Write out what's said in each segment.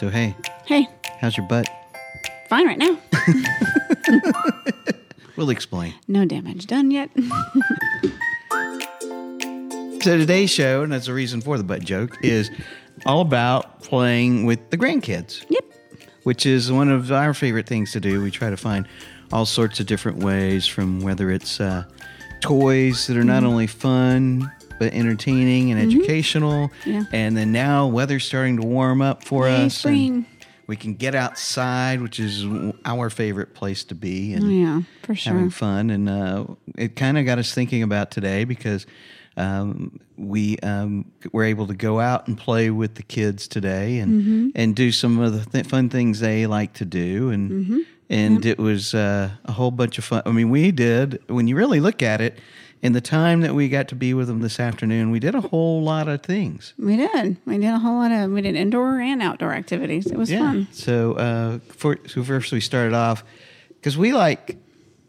So, hey, Hey, how's your butt? fine right now. We'll explain. No damage done yet. So, today's show, and that's the reason for the butt joke, is all about playing with the grandkids, yep. which is one of our favorite things to do. We try to find all sorts of different ways from whether it's uh, toys that are not only fun, but entertaining and educational. Yeah. And then now weather's starting to warm up for Yay, us. and spring. We can get outside, which is our favorite place to be. And Oh, yeah, for sure. having fun. And uh, it kind of got us thinking about today because um, we um, were able to go out and play with the kids today and Mm-hmm. and do some of the th- fun things they like to do. And Mm-hmm. and it was uh, a whole bunch of fun. I mean, we did when you really look at it. In the time that we got to be with them this afternoon, we did a whole lot of things. We did. We did a whole lot of, we did indoor and outdoor activities. It was fun. So, uh, for, so first we started off because we like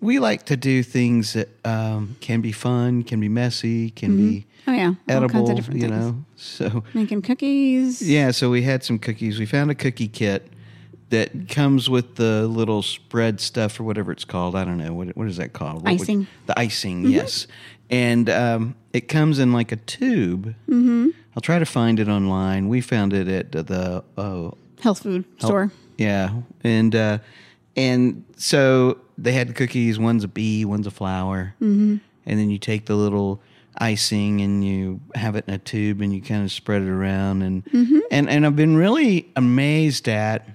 we like to do things that um, can be fun, can be messy, can be Oh, yeah. All edible. kinds of different you things. know, so Making cookies. yeah. So we had some cookies. We found a cookie kit that comes with the little spread stuff or whatever it's called. I don't know what what is that called. What would- Icing. the icing, yes. And um, it comes in like a tube. Mm-hmm. I'll try to find it online. We found it at the uh, Health food store. yeah, and uh, and so they had cookies. One's a bee, one's a flower, mm-hmm. and then you take the little icing and you have it in a tube and you kind of spread it around and and and I've been really amazed at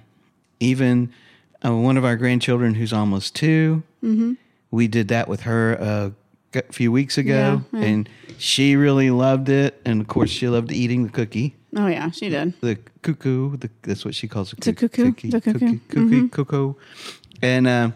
even uh, one of our grandchildren who's almost 2 Mm-hmm. We did that with her a few weeks ago, Yeah, and she really loved it. And of course, she loved eating the cookie Oh, yeah, she did. the cuckoo. The, that's what she calls it. The cuckoo, Cookie, the cuckoo. Mm-hmm. cookie, cookie, cuckoo. And uh,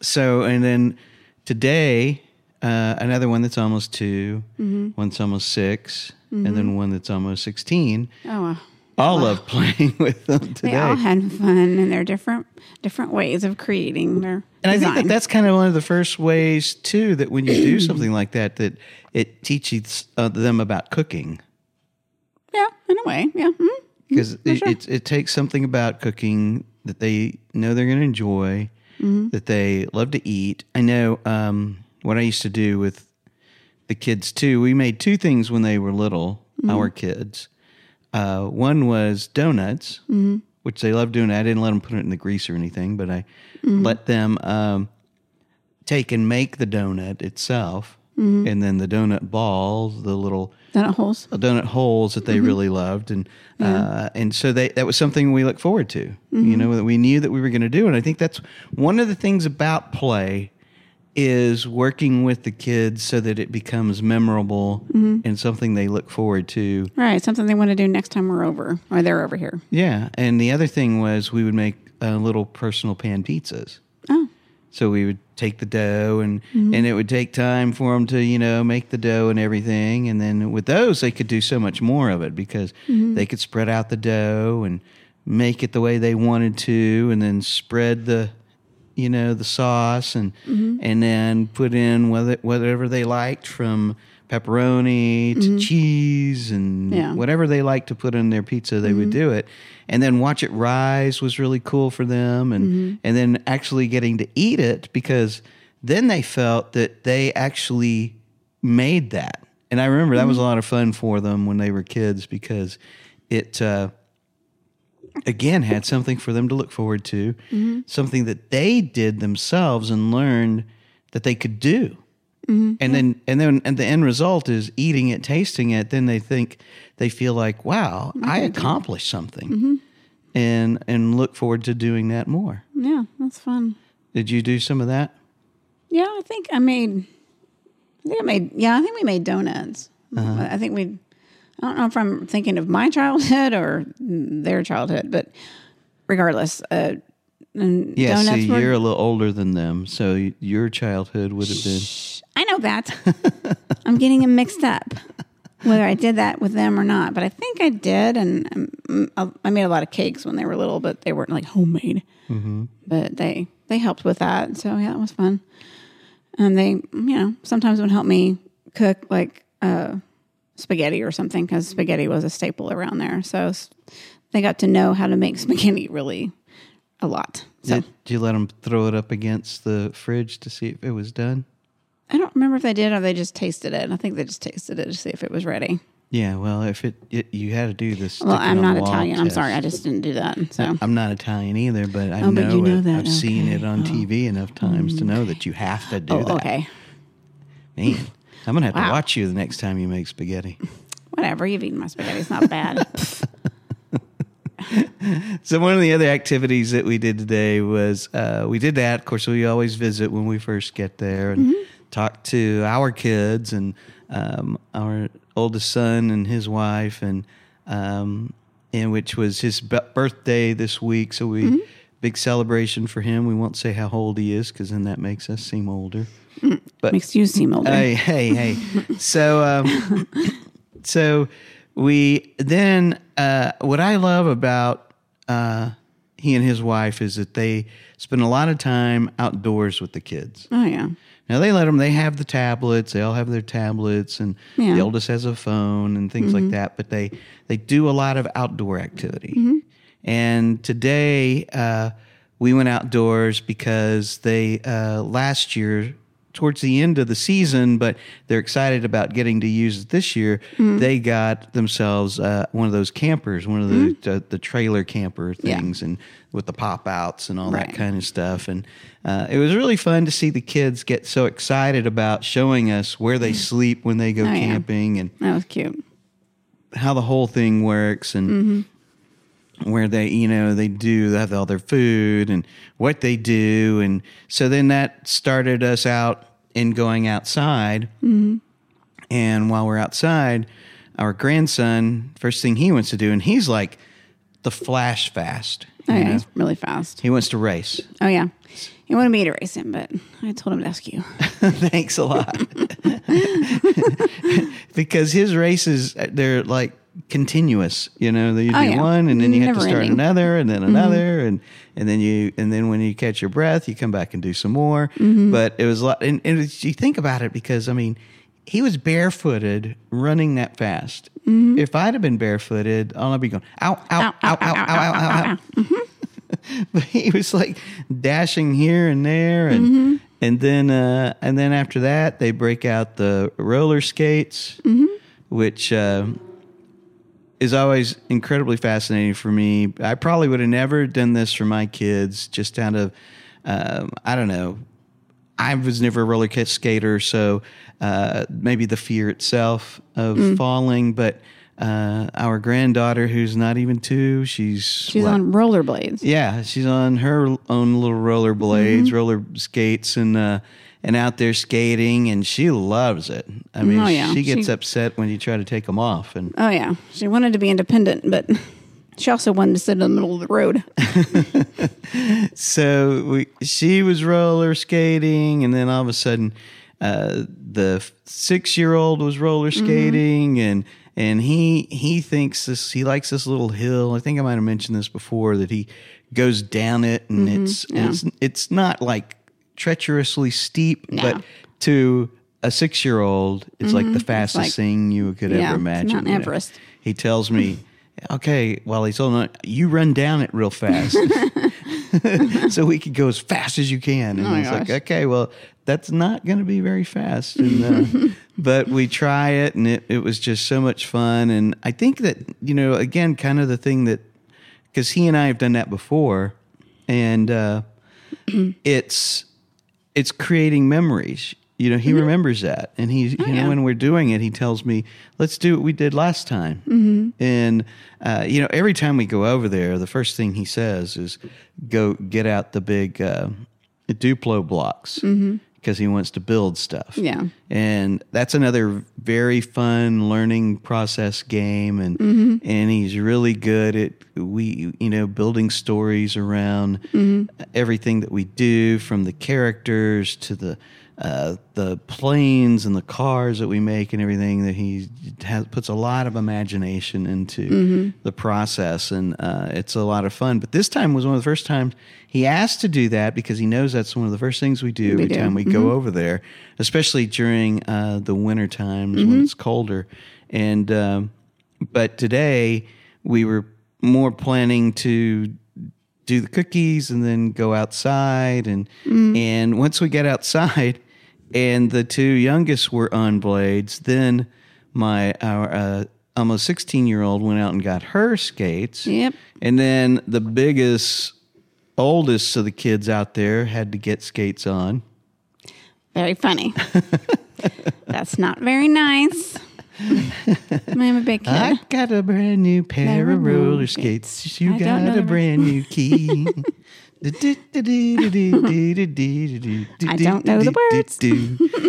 so, and then today, uh, another one that's almost 2 Mm-hmm. one's almost 6 and then one that's almost sixteen. Oh, wow. All love playing with them today. They all had fun in their different different ways of creating their And I think design. that that's kind of one of the first ways too that when you do something like that, that it teaches uh, them about cooking. yeah, in a way, yeah. Mhm. because for it, sure. it, it takes something about cooking that they know they're going to enjoy, Mm-hmm. that they love to eat. I know um, what I used to do with the kids too. We made two things when they were little, Mm-hmm. our kids. Uh, one was donuts, Mm-hmm. which they loved doing. I didn't let them put it in the grease or anything, but I Mm-hmm. let them um, take and make the donut itself, Mm-hmm. and then the donut balls, the little Donut holes. donut holes that they Mm-hmm. really loved, and uh, and so they that was something we look forward to. Mm-hmm. You know that we knew that we were going to do, and I think that's one of the things about play is working with the kids so that it becomes memorable Mm-hmm. and something they look forward to. Right, something they want to do next time we're over or they're over here. Yeah, and the other thing was we would make uh, little personal pan pizzas. Oh, So we would take the dough and and it would take time for them to you know make the dough and everything and then with those they could do so much more of it because they could spread out the dough and make it the way they wanted to and then spread the you know the sauce and mm-hmm. and then put in whether whatever they liked from pepperoni to mm-hmm. cheese and Yeah. whatever they liked to put in their pizza they would mm-hmm. do it. And then watch it rise was really cool for them and and then actually getting to eat it because then they felt that they actually made that. And i remember that was a lot of fun for them when they were kids because it uh, again had something for them to look forward to something that they did themselves and learned that they could do and then and then and the end result is eating it tasting it then they think they feel like wow i accomplished something and and look forward to doing that more yeah, that's fun. did you do some of that Yeah, I think I made. I think I made. Yeah, I think we made donuts. Uh-huh. I think we. I don't know if I'm thinking of my childhood or their childhood, but regardless, uh, and yeah so donuts were- you're a little older than them so your childhood would have been I know that. I'm getting them mixed up, whether I did that with them or not. But I think I did, and um, I I made a lot of cakes when they were little, but they weren't like homemade. Mm-hmm. But they they helped with that, so yeah, it was fun. And they, you know, sometimes would help me cook like uh, spaghetti or something because spaghetti was a staple around there. So they got to know how to make spaghetti really a lot. So Did, did you let them throw it up against the fridge to see if it was done? I don't remember if they did or they just tasted it. I think they just tasted it to see if it was ready. Yeah, well, if it, it you had to do this. Well, I'm not Italian. I'm sorry, I just didn't do that. So I'm not Italian either, but I Oh, know, but you know it. that, I've seen it on oh. TV enough times to mm. know that you have to do oh, that. okay, Man, I'm gonna have to watch you the next time you make spaghetti. whatever. You've eaten my spaghetti. It's not bad. So one of the other activities that we did today was uh, we did that. Of course, we always visit when we first get there and Mm-hmm. talk to our kids and um, our oldest son and his wife, and um, and which was his b- birthday this week. So we Mm-hmm. big celebration for him. We won't say how old he is because then that makes us seem older. But Makes you seem older. Hey, hey, hey. so, um, so we then uh, what I love about uh, he and his wife is that they spend a lot of time outdoors with the kids. oh yeah. Now they let them. They have the tablets. They all have their tablets, and Yeah. Mm-hmm. the oldest has a phone and things like that. But they they do a lot of outdoor activity. Mm-hmm. And today uh, we went outdoors because they uh, last year towards the end of the season, but they're excited about getting to use it this year. Mm-hmm. They got themselves uh, one of those campers, one of the the, the trailer camper Mm-hmm. Yeah. things, and with the pop outs and all Right. that kind of stuff. And uh, it was really fun to see the kids get so excited about showing us where they sleep when they go Oh, yeah. camping and That was cute. how the whole thing works and Mm-hmm. Where they you know they do they have all their food and what they do and so then that started us out in going outside Mm-hmm. and while we're outside our grandson first thing he wants to do and he's like the flash fast Oh yeah, know? he's really fast. he wants to race Oh yeah. He wanted me to race him, but I told him to ask you. Thanks a lot. because his races, they're like continuous. You know, you oh, do oh, yeah. one and then you Never have to start ending. another and then mm-hmm. another mm-hmm. and and then you and then when you catch your breath, you come back and do some more. Mm-hmm. But it was a lot, and, and you think about it because I mean, he was barefooted running that fast. Mm-hmm. If I'd have been barefooted, I'll be going ow ow ow ow ow ow ow. ow, ow, ow mm-hmm. but he was like dashing here and there and. Mm-hmm. And then, uh, and then after that, they break out the roller skates, which uh, is always incredibly fascinating for me i probably would have never done this for my kids just out of um, i don't know i was never a roller skater so uh, maybe the fear itself of Mm. falling but uh, our granddaughter who's not even two she's She's what, on rollerblades. yeah, she's on her own little rollerblades, Mm-hmm. roller skates, and uh, and out there skating, and she loves it. I mean, Oh, yeah. she gets She- upset when you try to take them off, and Oh yeah. She wanted to be independent, but she also wanted to sit in the middle of the road. so we, she was roller skating, and then all of a sudden, uh, the six year old was roller Mm-hmm. skating, and and he he thinks this he likes this little hill. I think I might have mentioned this before that he goes down it, and it's Mm-hmm. yeah. it's it's not like treacherously steep, No. but to a six year old, it's like the fastest Mm-hmm. like- thing you could Yeah, ever imagine. Mount you know. Everest. He tells me, okay, while he's holding on, you run down it real fast. so we could go as fast as you can. And Oh he's like, okay, well, that's not going to be very fast. And, uh, but we try it, and it, it was just so much fun. And I think that, you know, again, kind of the thing that, because he and I have done that before, and uh, it's it's creating memories. You know, he remembers that, and he, you know, Mm-hmm. Oh, yeah. when we're doing it, he tells me, "Let's do what we did last time." Mm-hmm. And uh, you know, every time we go over there, the first thing he says is, "Go get out the big uh, Duplo blocks." Because he wants to build stuff. Yeah. and that's another very fun learning process game, and Mm-hmm. and he's really good at we you know building stories around Mm-hmm. everything that we do, from the characters to the uh, the planes and the cars that we make and everything that he has, puts a lot of imagination into Mm-hmm. the process. And uh, it's a lot of fun. But this time was one of the first times he asked to do that because he knows that's one of the first things we do every do. time we go over there especially during uh, the winter times when it's colder. And um, but today we were more planning to do the cookies and then go outside and and once we get outside and the two youngest were on blades then my our uh, almost 16 year old went out and got her skates Yep. and then the biggest oldest of the kids out there had to get skates on Very funny. That's not very nice. I'm a big kid. I got a brand new pair of roller skates. skates. You I got a brand new key. I don't know the words.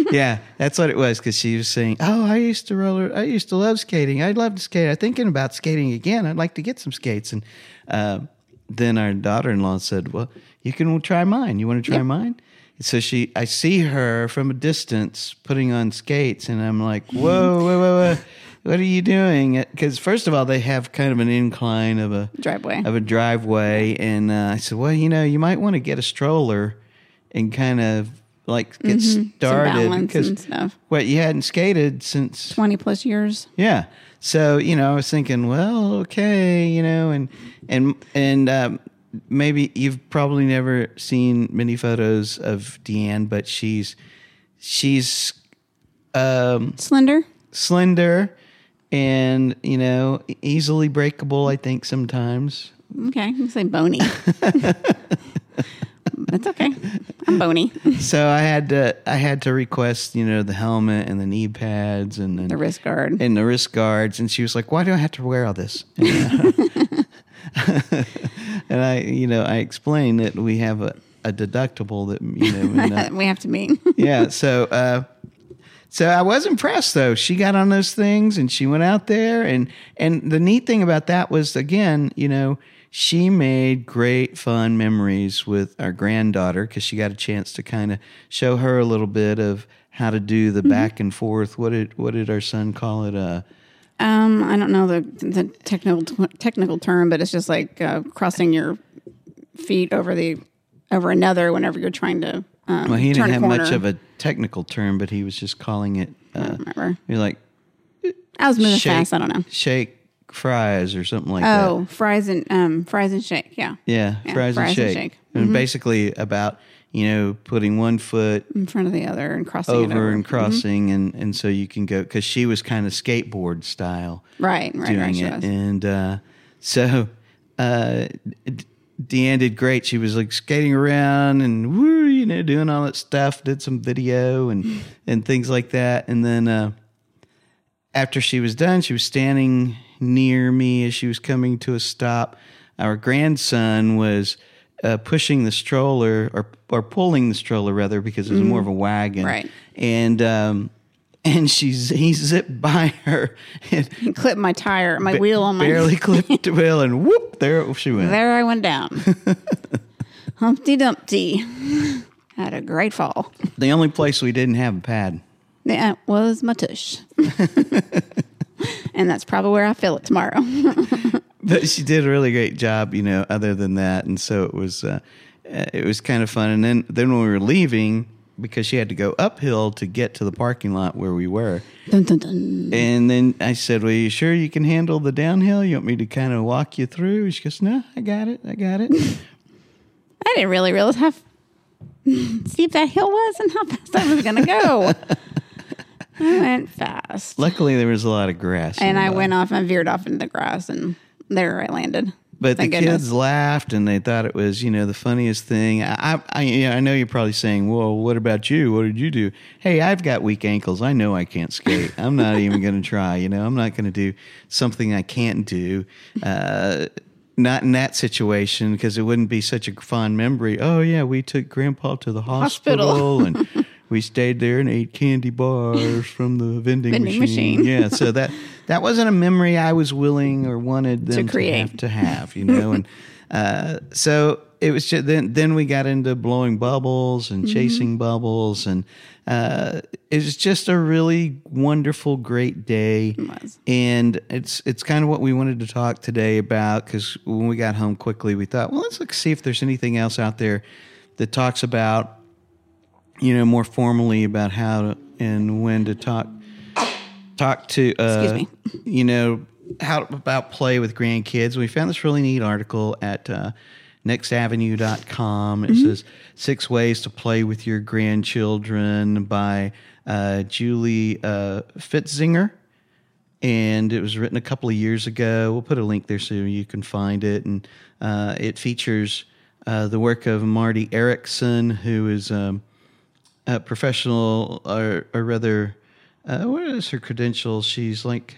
yeah, that's what it was because she was saying, "Oh, I used to roller. I used to love skating. I'd love to skate. I'm thinking about skating again. I'd like to get some skates." And uh, then our daughter-in-law said, "Well, you can try mine. You want to try mine?" So she, I see her from a distance putting on skates, and I'm like, "Whoa, whoa, whoa, whoa! What are you doing?" Because first of all, they have kind of an incline of a Driveway. of a driveway, and uh, I said, "Well, you know, you might want to get a stroller and kind of like get Some started because what you hadn't skated since 20 plus years. yeah. So you know, I was thinking, well, okay, you know, and and and um, maybe you've probably never seen many photos of Deanne, but she's she's um, Slender. slender and you know easily breakable. I think sometimes. Okay. You say bony. That's okay. I'm bony. So I had to I had to request you know the helmet and the knee pads and The the wrist guard. and the wrist guards, and she was like, "Why do I have to wear all this?" And, uh, and I, you know, I explained that we have a, a deductible that you know, and, uh, we have to meet. yeah. So, uh, so I was impressed though. She got on those things and she went out there, and and the neat thing about that was again, you know, she made great fun memories with our granddaughter because she got a chance to kind of show her a little bit of how to do the back and forth. What did what did our son call it? Uh, Um, I don't know the the technical technical term, but it's just like uh, crossing your feet over the over another whenever you're trying to. Um, well, he didn't have corner. much of a technical term, but he was just calling it. Uh, Remember, you're like I was moving shake, fast. I don't know. shake fries or something like that. Oh, fries and um, fries and shake. Yeah, Yeah, Yeah, fries, and fries and shake. shake. And Mm-hmm. basically about, you know, putting one foot in front of the other and crossing over over. and crossing and, and so you can go because she was kind of skateboard style Right, right, doing right. She it. was. And uh, so uh, Deanne did great. She was like skating around and woo, you know, doing all that stuff, did some video and, and things like that. And then uh, after she was done, she was standing near me as she was coming to a stop. Our grandson was uh, pushing the stroller or or pulling the stroller rather because it was more of a wagon. Right. And um, and she's he zipped by her and clipped my tire, my wheel on my. barely clipped the wheel and whoop there she went. There I went down. Humpty Dumpty had a great fall. The only place we didn't have a pad. That was my tush. and that's probably where I feel it tomorrow. but she did a really great job, you know, other than that. And so it was, uh, it was kind of fun. And then, then when we were leaving, because she had to go uphill to get to the parking lot where we were. dun, dun, dun. And then I said, well, you sure you can handle the downhill? You want me to kind of walk you through? She goes, no, I got it. I got it. I didn't really realize how steep that hill was and how fast I was going to go. I went fast. Luckily, there was a lot of grass. And I went off and veered off into the grass, and there I landed. But Thank the goodness. kids laughed and they thought it was, you know, the funniest thing. I, I, yeah, I know you're probably saying, "Well, what about you? What did you do?" Hey, I've got weak ankles. I know I can't skate. I'm not even going to try. You know, I'm not going to do something I can't do. Uh, not in that situation because it wouldn't be such a fond memory. Oh yeah, we took Grandpa to the hospital, Hospital. and we stayed there and ate candy bars from the vending, Vending machine. machine. Yeah, so that that wasn't a memory I was willing or wanted them to, create. to have to have, you know. and uh, so it was just then. Then we got into blowing bubbles and Mm-hmm. chasing bubbles, and uh, it was just a really wonderful, great day. was. And it's it's kind of what we wanted to talk today about because when we got home quickly, we thought, well, let's look see if there's anything else out there that talks about, you know, more formally about how to, and when to talk talk to uh, Excuse you know how about play with grandkids. We found this really neat article at uh, nextavenue.com. It Mm-hmm. says Six Ways to Play with Your Grandchildren by uh, Julie uh, Pfitzinger. And it was written a couple of years ago. We'll put a link there so you can find it. And uh, it features uh, the work of Marti Erickson, who is um, a professional, or, or rather, uh, what is her credentials? She's like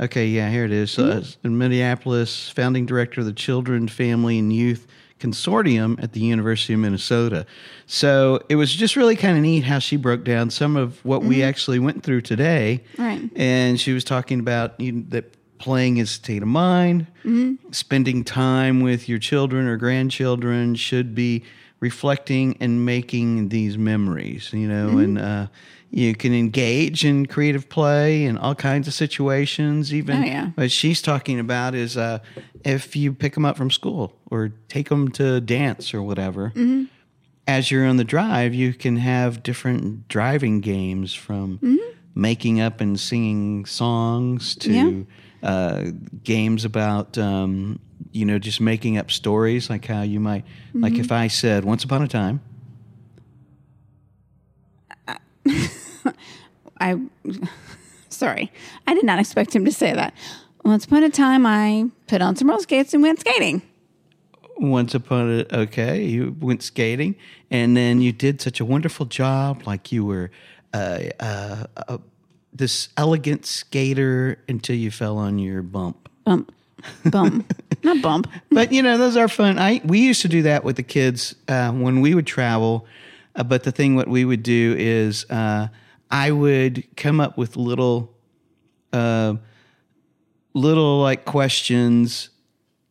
Okay, yeah, here it is. Uh, in Minneapolis, founding director of the Children, Family, and Youth Consortium at the University of Minnesota. So it was just really kind of neat how she broke down some of what we actually went through today. Right. And she was talking about you know, that playing is a state of mind, spending time with your children or grandchildren should be reflecting and making these memories, you know, and uh, you can engage in creative play in all kinds of situations. Even Oh, yeah. what she's talking about is uh, if you pick them up from school or take them to dance or whatever. Mm-hmm. As you're on the drive, you can have different driving games from Mm-hmm. making up and singing songs to Yeah. Uh, games about um, you know just making up stories like how you might like Mm-hmm. if I said once upon a time I, sorry, I did not expect him to say that. Once upon a time, I put on some roller skates and went skating. once upon a okay you went skating and then you did such a wonderful job like you were uh, uh, uh, this elegant skater until you fell on your bump. Bump, bump, not bump. but you know those are fun. I we used to do that with the kids uh, when we would travel. Uh, but the thing what we would do is uh, i would come up with little uh, little like questions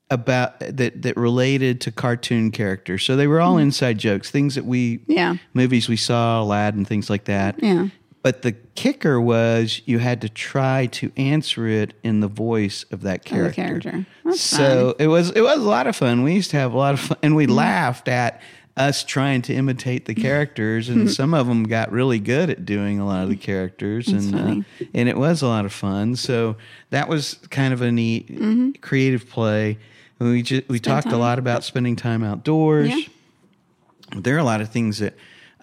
about that that related to cartoon characters. So they were all inside jokes things that we Yeah. movies we saw aladdin things like that. Yeah. But the kicker was you had to try to answer it in the voice of that Of the character. character. That's so it was it was a lot of fun. We used to have a lot of fun, and we Mm-hmm. laughed at us trying to imitate the characters, and some of them got really good at doing a lot of the characters, and funny. uh, and it was a lot of fun. So that was kind of a neat Mm-hmm. creative play. And we just we talked a lot about spending time outdoors Yeah. there are a lot of things that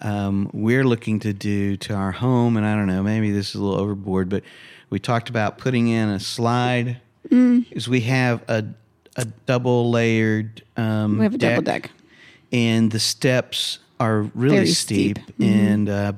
um, we're looking to do to our home, and I don't know, maybe this is a little overboard, but we talked about putting in a slide. Mm. Is we have a a double layered. Um, We have a double deck. and the steps are really Very steep, steep. Mm-hmm. and uh,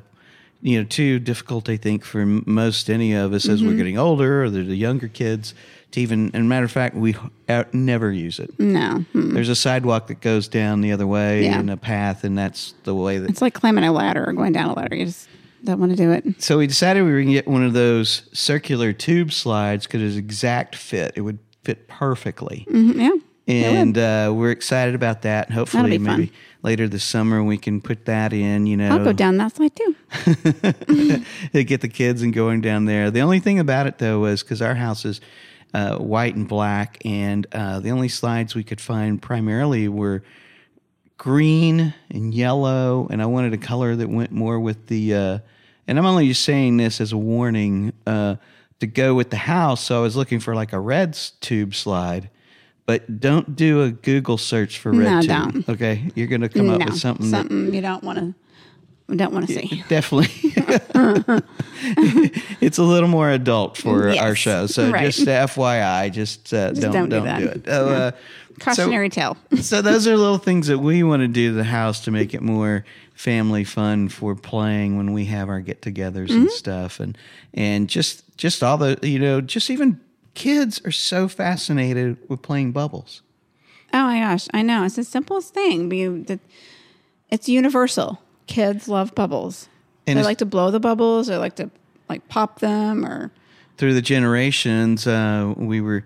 you know too difficult. I think for most any of us as we're Mm-hmm. getting older, or the younger kids, to even. And matter of fact, we uh, never use it. No, mm. There's a sidewalk that goes down the other way Yeah. and a path, and that's the way that. it's like climbing a ladder or going down a ladder. You just don't want to do it. So we decided we were going to get one of those circular tube slides because it's exact fit. It would fit perfectly. Mhm, yeah. And uh, we're excited about that. Hopefully, be fun. maybe later this summer we can put that in. You know, I'll go down that slide too. to get the kids and going down there. The only thing about it though was because our house is uh, white and black, and uh, the only slides we could find primarily were green and yellow, and I wanted a color that went more with the. Uh, and I'm only just saying this as a warning uh, to go with the house. So I was looking for like a red tube slide. But don't do a Google search for red No, tube. don't. Okay, you're going to come up with something that something you don't want to don't want to see. definitely it's a little more adult for Yes, our show so right. just fyi just, uh, don't, don't don't, do that. do it oh, uh, Cautionary tale. so, so those are little things that we want to do to the house to make it more family fun for playing when we have our get-togethers and stuff and and just just all the you know just even kids are so fascinated with playing bubbles Oh my gosh, I know. It's the simplest thing. But it's universal. Kids love bubbles. And they like to blow the bubbles They like to like pop them or through the generations, uh, we were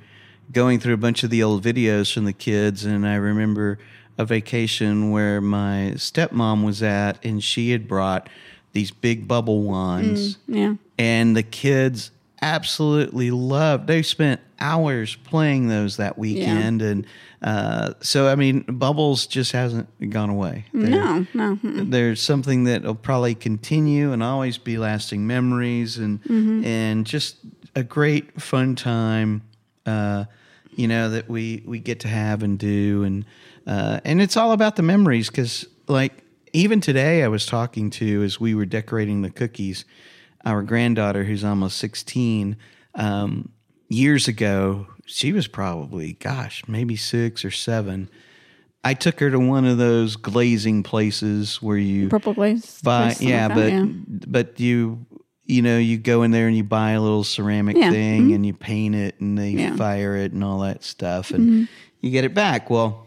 going through a bunch of the old videos from the kids, and I remember a vacation where my stepmom was at, and she had brought these big bubble wands, yeah. and the kids absolutely loved. They spent hours playing those that weekend, and uh, so I mean, bubbles just hasn't gone away. They're- No, no. mm-mm. there's something that will probably continue and always be lasting memories and and just a great fun time. Uh, you know that we we get to have and do, and uh, and it's all about the memories because like even today I was talking to as we were decorating the cookies, our granddaughter who's almost sixteen. Um, years ago, she was probably gosh maybe six or seven. I took her to one of those glazing places where you Purple glaze. buy yeah like but that, yeah. but you you know you go in there and you buy a little ceramic Yeah, thing and you paint it and they Yeah. Mm-hmm. fire it and all that stuff and you get it back well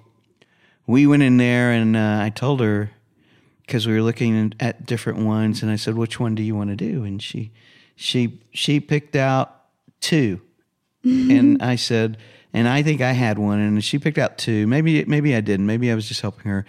we went in there and uh, i told her because we were looking at different ones and i said which one do you want to do and she she she picked out two and I said, and I think I had one, and she picked out two. Maybe maybe I didn't. Maybe I was just helping her.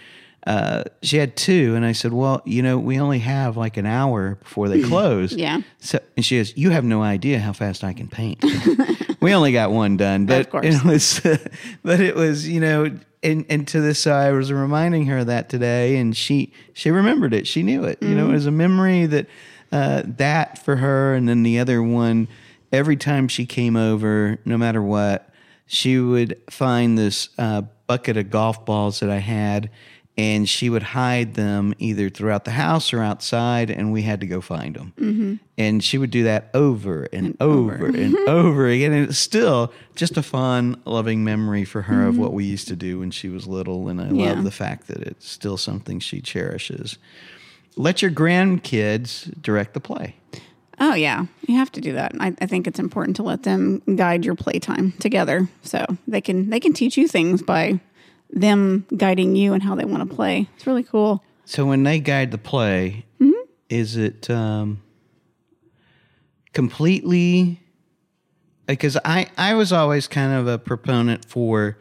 Uh, she had two, and I said, "Well, you know, we only have like an hour before they close." Yeah. So, and she goes, "You have no idea how fast I can paint." we only got one done, but Of course. it was, but it was, you know, and and to this, I was reminding her that today, and she she remembered it. She knew it. You know, it was a memory that uh, that for her, and then the other one. Every time she came over, no matter what, she would find this uh, bucket of golf balls that I had, and she would hide them either throughout the house or outside, and we had to go find them. Mm-hmm. And she would do that over and, over, and over again. And it's still just a fun, loving memory for her of what we used to do when she was little. And I Yeah. love the fact that it's still something she cherishes. Let your grandkids direct the play. Oh yeah, you have to do that. I, I think it's important to let them guide your playtime together, so they can they can teach you things by them guiding you and how they want to play. It's really cool. So when they guide the play, is it um, completely? Because I I was always kind of a proponent for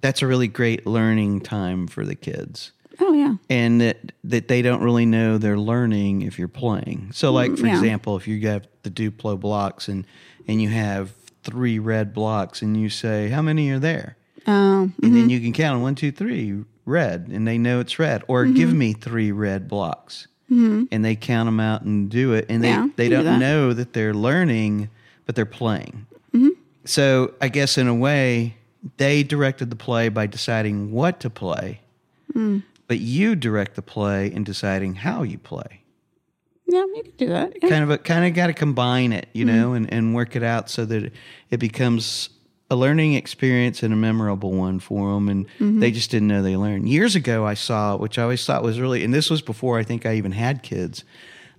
that's a really great learning time for the kids, Oh yeah, and that that they don't really know they're learning if you're playing. So like for yeah. example, if you have the Duplo blocks and and you have three red blocks and you say how many are there, um, and then mm-hmm. you can count 'em, one, two, three, red, and they know it's red. Or mm-hmm. give me three red blocks, mm-hmm. and they count them out and do it, and they Yeah, they don't that. know that they're learning, but they're playing. So I guess in a way, they directed the play by deciding what to play, mm. but you direct the play in deciding how you play. Yeah, you can do that. Yeah. kind of a, kind of got to combine it, you know, and, and work it out so that it becomes a learning experience and a memorable one for them. And mm-hmm. they just didn't know they learned. Years ago, I saw, which I always thought was really, and this was before I think I even had kids.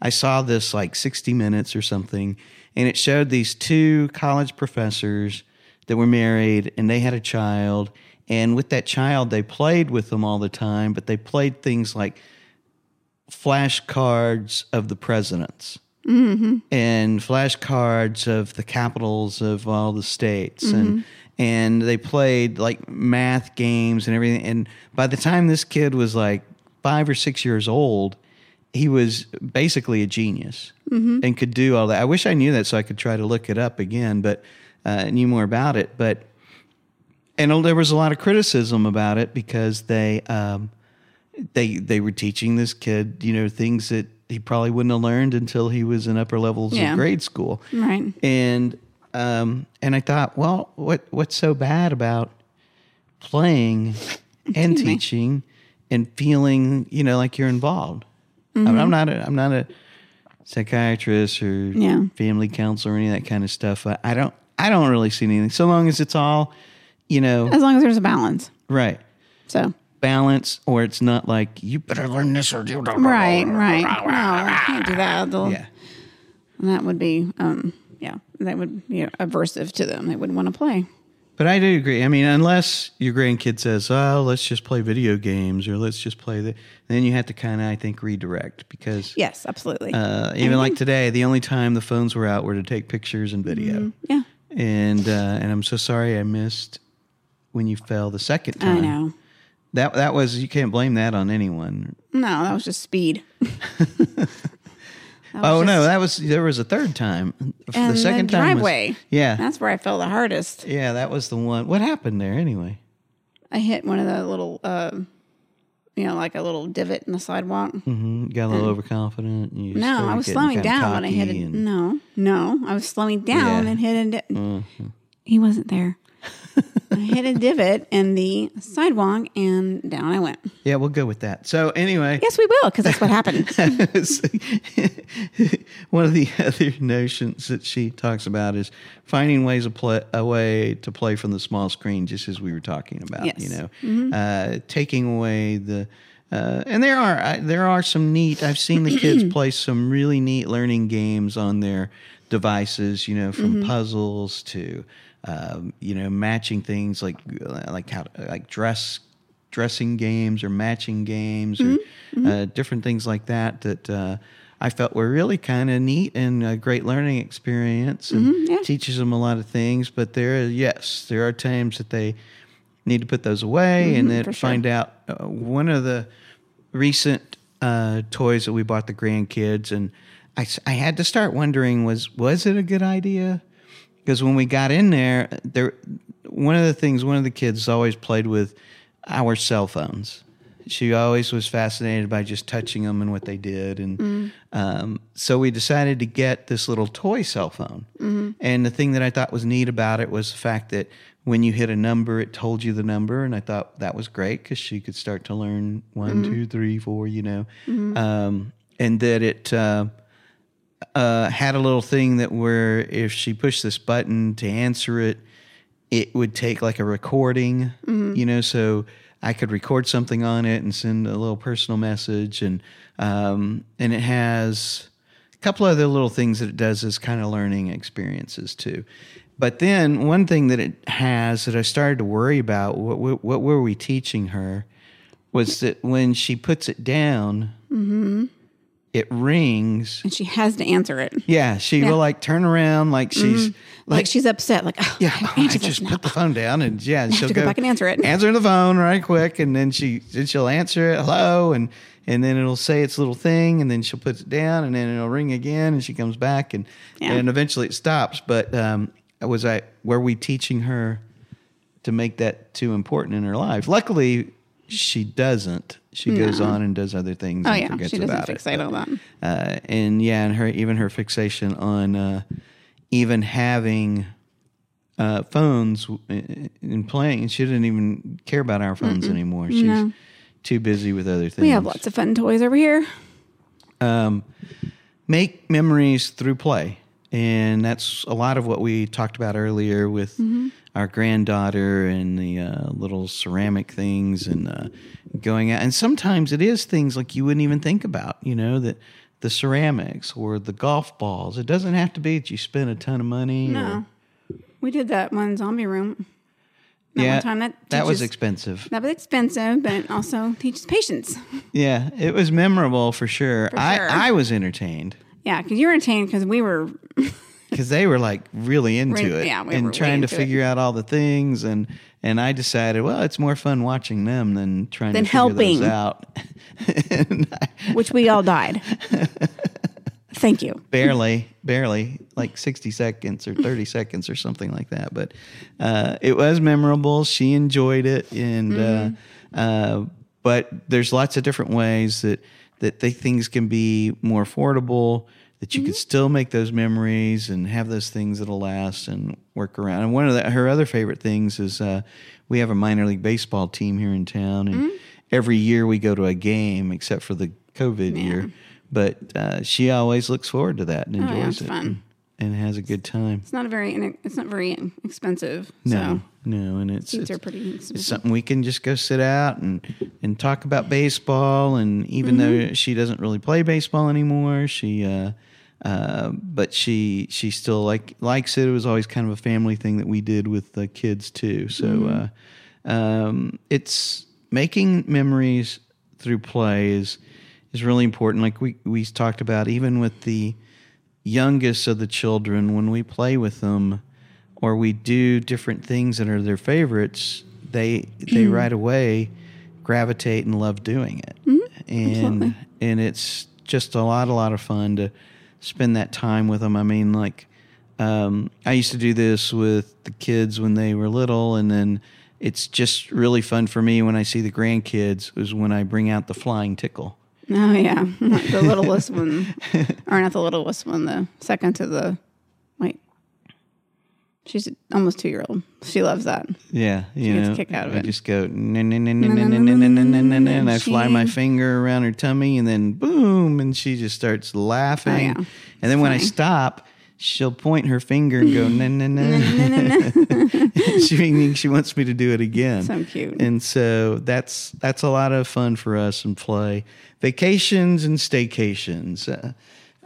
I saw this like 60 minutes or something, and it showed these two college professors that were married and they had a child. And with that child, they played with them all the time, but they played things like flashcards of the presidents and flashcards of the capitals of all the states. And and they played like math games and everything. And by the time this kid was like five or six years old he was basically a genius and could do all that. I wish i knew that so i could try to look it up again but uh, knew more about it. But and there was a lot of criticism about it because they um, they they were teaching this kid you know things that he probably wouldn't have learned until he was in upper levels Yeah. of grade school Right. and um, and I thought well what what's so bad about playing and teaching and feeling you know like you're involved I Mm-hmm. mean, I'm not a, I'm not a psychiatrist or Yeah. family counselor or any of that kind of stuff I, I don't I don't really see anything so long as it's all you know As long as there's a balance. right So balance or it's not like you better learn this or you don't right, right. No, I can't do that. They'll- yeah that would be um, yeah, that would be aversive to them. They wouldn't want to play. but i do agree i mean unless your grandkid says oh let's just play video games or let's just play the then you have to kind of i think redirect because Yes, absolutely. uh, even like today the only time the phones were out were to take pictures and video yeah, and uh, and i'm so sorry i missed when you fell the second time I know. That that was you can't blame that on anyone No, that was just speed. Oh no that was there was a third time and the second time was- driveway. yeah That's where I fell the hardest. Yeah, that was the one. What happened there anyway? I hit one of the little uh, you know, like a little divot in the sidewalk. hmm Got a little overconfident. and you No, I was slowing down when I hit it. and- No, no, I was slowing down Yeah. and hit. Di- Mhm. he wasn't there. I hit a divot in the sidewalk and down I went. Yeah, we'll go with that. So anyway, Yes, we will, because that's what happened. one of the other notions that she talks about is finding ways of play, a way to play from the small screen, just as we were talking about. Yes. You know, uh, taking away the. Uh, and there are I, there are some neat. I've seen the kids play some really neat learning games on their devices. You know, from puzzles to um, you know matching things like like how like dress dressing games or matching games or Uh, different things like that that uh, I felt were really kind of neat and a great learning experience and yeah. teaches them a lot of things. But there, is, yes, there are times that they need to put those away and then for sure. find out uh, one of the recent uh, toys that we bought the grandkids and I, I had to start wondering was was it a good idea because when we got in there there one of the things one of the kids always played with our cell phones. She always was fascinated by just touching them and what they did and um, so we decided to get this little toy cell phone. And the thing that i thought was neat about it was the fact that when you hit a number it told you the number and i thought that was great because she could start to learn one, two, three, four, you know. Um, and that it uh, uh, had a little thing that where if she pushed this button to answer it, it would take like a recording, you know, so I could record something on it and send a little personal message, and um, and it has a couple other little things that it does as kind of learning experiences too. But then one thing that it has that I started to worry about, what, what, what were we teaching her, was that when she puts it down, it rings. and she has to answer it. Yeah, she will like turn around like she's Like, like, she's upset. Like, oh, yeah, I I answered this just now. put the phone down and yeah, she'll to go back and answer it. Answer the phone right quick, and then she then she'll answer it hello, and and then it'll say its little thing, and then she'll put it down, and then it'll ring again, and she comes back, and Yeah. and eventually it stops. But um, was I were we teaching her to make that too important in her life? Luckily, she doesn't. She goes on and does other things. Oh and yeah, forgets she doesn't it. fixate on that. Uh, and yeah, and her even her fixation on uh, even having uh, phones and playing. She didn't even care about our phones anymore. She's No. too busy with other things. We have lots of fun toys over here. Um, make memories through play, and that's a lot of what we talked about earlier with our granddaughter and the uh, little ceramic things and uh, going out. And sometimes it is things like you wouldn't even think about. You know that. The ceramics or the golf balls. It doesn't have to be that you spend a ton of money. or- No, we did that one zombie room. That yeah, one time that that was expensive. That was expensive, but also teaches patience. Yeah, it was memorable for sure. For I, sure. I was entertained Yeah, because you were entertained because we were. because they were like really into it yeah, we were and way trying to into it. figure out all the things and and I decided well it's more fun watching them than trying Than to figure helping. those out. and I, which we all died. Thank you. barely, barely, like sixty seconds or thirty seconds or something like that. But uh, it was memorable. She enjoyed it, and Mm-hmm. uh, uh, but there's lots of different ways that that they, things can be more affordable. That you could Mm-hmm. still make those memories and have those things that'll last and work around. And one of the, her other favorite things is uh, we have a minor league baseball team here in town, and Mm-hmm. every year we go to a game, except for the COVID year. But uh, she always looks forward to that and Oh, yeah, enjoys it's it fun. and has a good time. It's not a very. It's not very expensive. No, So no, and it's, it's, are pretty it's something we can just go sit out and and talk about baseball. And even Mm-hmm. though she doesn't really play baseball anymore, she uh, uh, but she she still like likes it. It was always kind of a family thing that we did with the kids too. So Mm-hmm. uh, um, it's making memories through play is is really important. Like we we talked about, even with the youngest of the children, when we play with them or we do different things that are their favorites, they they right away gravitate and love doing it. And and it's just a lot a lot of fun to spend that time with them. I mean, like um, I used to do this with the kids when they were little, and then it's just really fun for me when I see the grandkids is when I bring out the flying tickle. Oh yeah, the littlest one, or not the littlest one, the second to the. She's almost two year old. She loves that. Yeah, you she know, gets a kick out of I it. just go and I fly my finger around her tummy, and then boom, and she just starts laughing. And then when I stop, she'll point her finger and go na na na. She she wants me to do it again. So cute. And so that's that's a lot of fun for us and play vacations and staycations. Uh,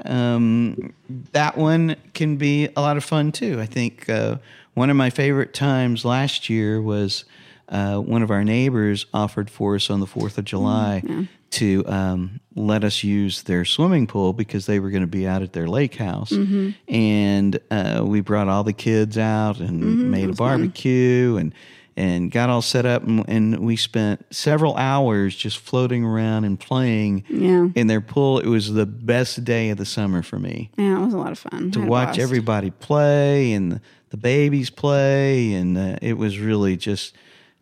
um, that one can be a lot of fun too. I think uh, one of my favorite times last year was uh, one of our neighbors offered for us on the Fourth of July to um, let us use their swimming pool because they were going to be out at their lake house, and uh, we brought all the kids out and made a barbecue and and got all set up and, and we spent several hours just floating around and playing Yeah. in their pool. It was the best day of the summer for me Yeah, it was a lot of fun. to I had a watch blast. everybody play and the, the babies play, and uh, it was really just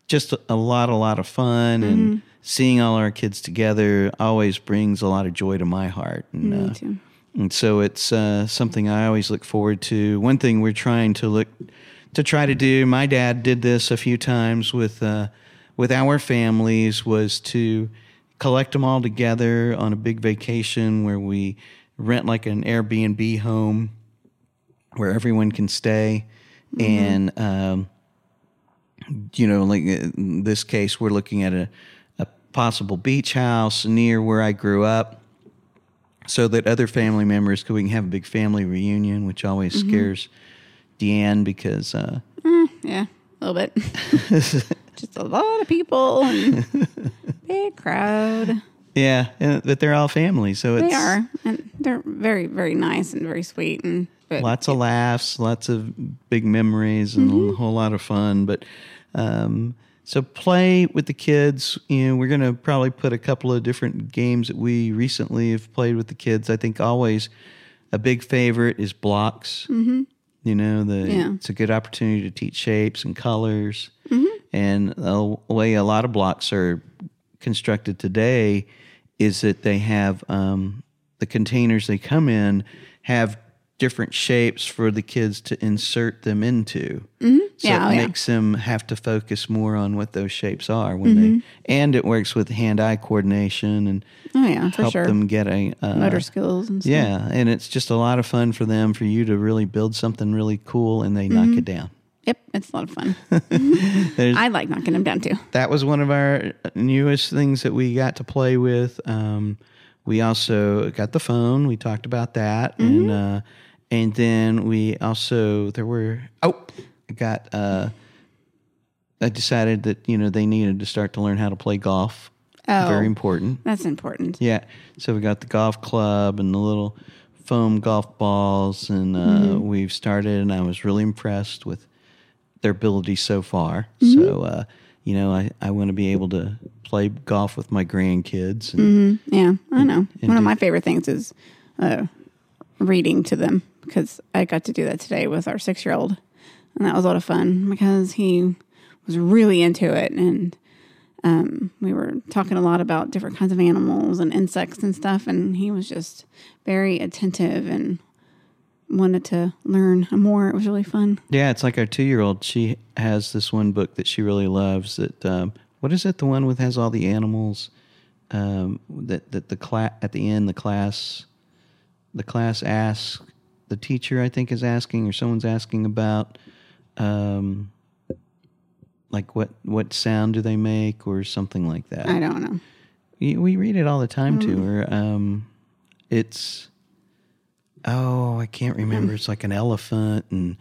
just a, a lot, a lot of fun, Mm-hmm. and seeing all our kids together always brings a lot of joy to my heart. And, Me uh, too. and so it's uh, something I always look forward to. One thing we're trying to look to try to do. My dad did this a few times with uh, with our families was to collect them all together on a big vacation where we rent like an Airbnb home where everyone can stay and. Um, you know, like uh, in this case, we're looking at a, a possible beach house near where I grew up so that other family members could we can have a big family reunion, which always scares Deanne because uh, Yeah, a little bit. Just a lot of people and big crowd. yeah, and, but they're all family, so it's They are, and they're very, very nice and very sweet. And but lots of laughs, lots of big memories, and a whole lot of fun. But um, so play with the kids. You know, we're going to probably put a couple of different games that we recently have played with the kids. I think always a big favorite is blocks. Mm-hmm. You know, the Yeah. it's a good opportunity to teach shapes and colors. And the way a lot of blocks are constructed today is that they have um, the containers they come in have different shapes for the kids to insert them into. So Yeah, it oh, yeah. makes them have to focus more on what those shapes are when they and it works with hand-eye coordination and oh yeah, for help sure. them get a uh, Motor skills and stuff. yeah, and it's just a lot of fun for them for you to really build something really cool and they knock it down. Yep, it's a lot of fun. I like knocking them down too. that was one of our newest things that we got to play with. Um, we also got the phone. We talked about that, and uh, and then we also there were oh, I got uh, I decided that you know they needed to start to learn how to play golf. Oh. Very important. That's important. Yeah. So we got the golf club and the little foam golf balls, and uh, we've started. And I was really impressed with their ability so far. So uh, you know, I I want to be able to play golf with my grandkids. And, Yeah, I know. One of my favorite things is uh, reading to them because I got to do that today with our six year old. And that was a lot of fun because he was really into it. And um, we were talking a lot about different kinds of animals and insects and stuff. And he was just very attentive and wanted to learn more. It was really fun. Yeah, it's like our two year old. She has this one book that she really loves. That um, what is it? The one with has all the animals. Um, that that the class at the end the class, the class asks the teacher I think is asking or someone's asking about, um, like what what sound do they make or something like that. I don't know. We we read it all the time to her. Um, it's oh, I can't remember. It's like an elephant and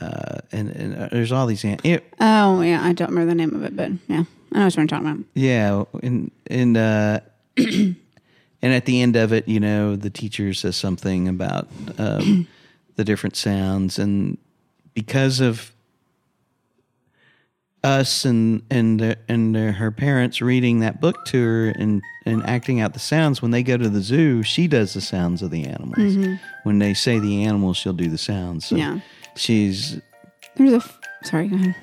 uh, and, and uh, there's all these. An- it, Oh, yeah. I don't remember the name of it, but yeah. I know what you're talking about. yeah, and and uh, and at the end of it, you know, the teacher says something about um, the different sounds, and because of us and and uh, and uh, her parents reading that book to her and and acting out the sounds when they go to the zoo she does the sounds of the animals when they say the animals she'll do the sounds so Yeah. she's There's a. F- Sorry, go ahead.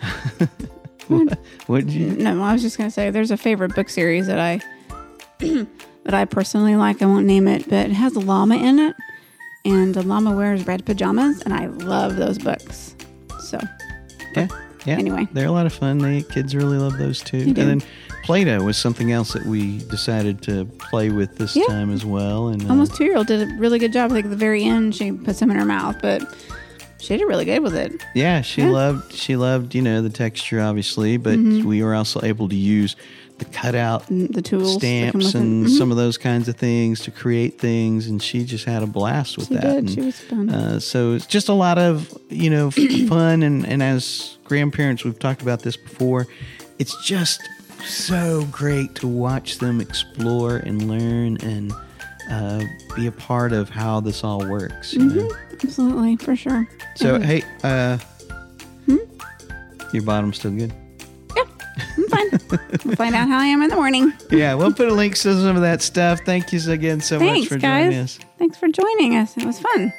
what did you? No, I was just gonna say there's a favorite book series that I that I personally like. I won't name it, but it has a llama in it, and the llama wears red pajamas, and I love those books. So Yeah, yeah. Anyway. they're a lot of fun. The kids really love those too. And then Play-Doh was something else that we decided to play with this Yeah. time as well. And uh, almost two year old did a really good job. Think at the very end she puts them in her mouth, but she did really good with it. Yeah, she Yeah. loved she loved you know the texture obviously, but Mm-hmm. we were also able to use the cutout The tools stamps and Mhm. some of those kinds of things to create things, and she just had a blast with She that. did. And, She was fun. Uh, so it's just a lot of you know fun, and and as grandparents, we've talked about this before. It's just so great to watch them explore and learn and uh, be a part of how this all works. Know? Absolutely, for sure. So Mhm. hey, uh, Hmm? your bottom's still good. I'm fine. we'll find out how I am in the morning. Yeah, we'll put a link to some of that stuff. Thank you again so much for guys. joining us. Thanks for joining us. It was fun.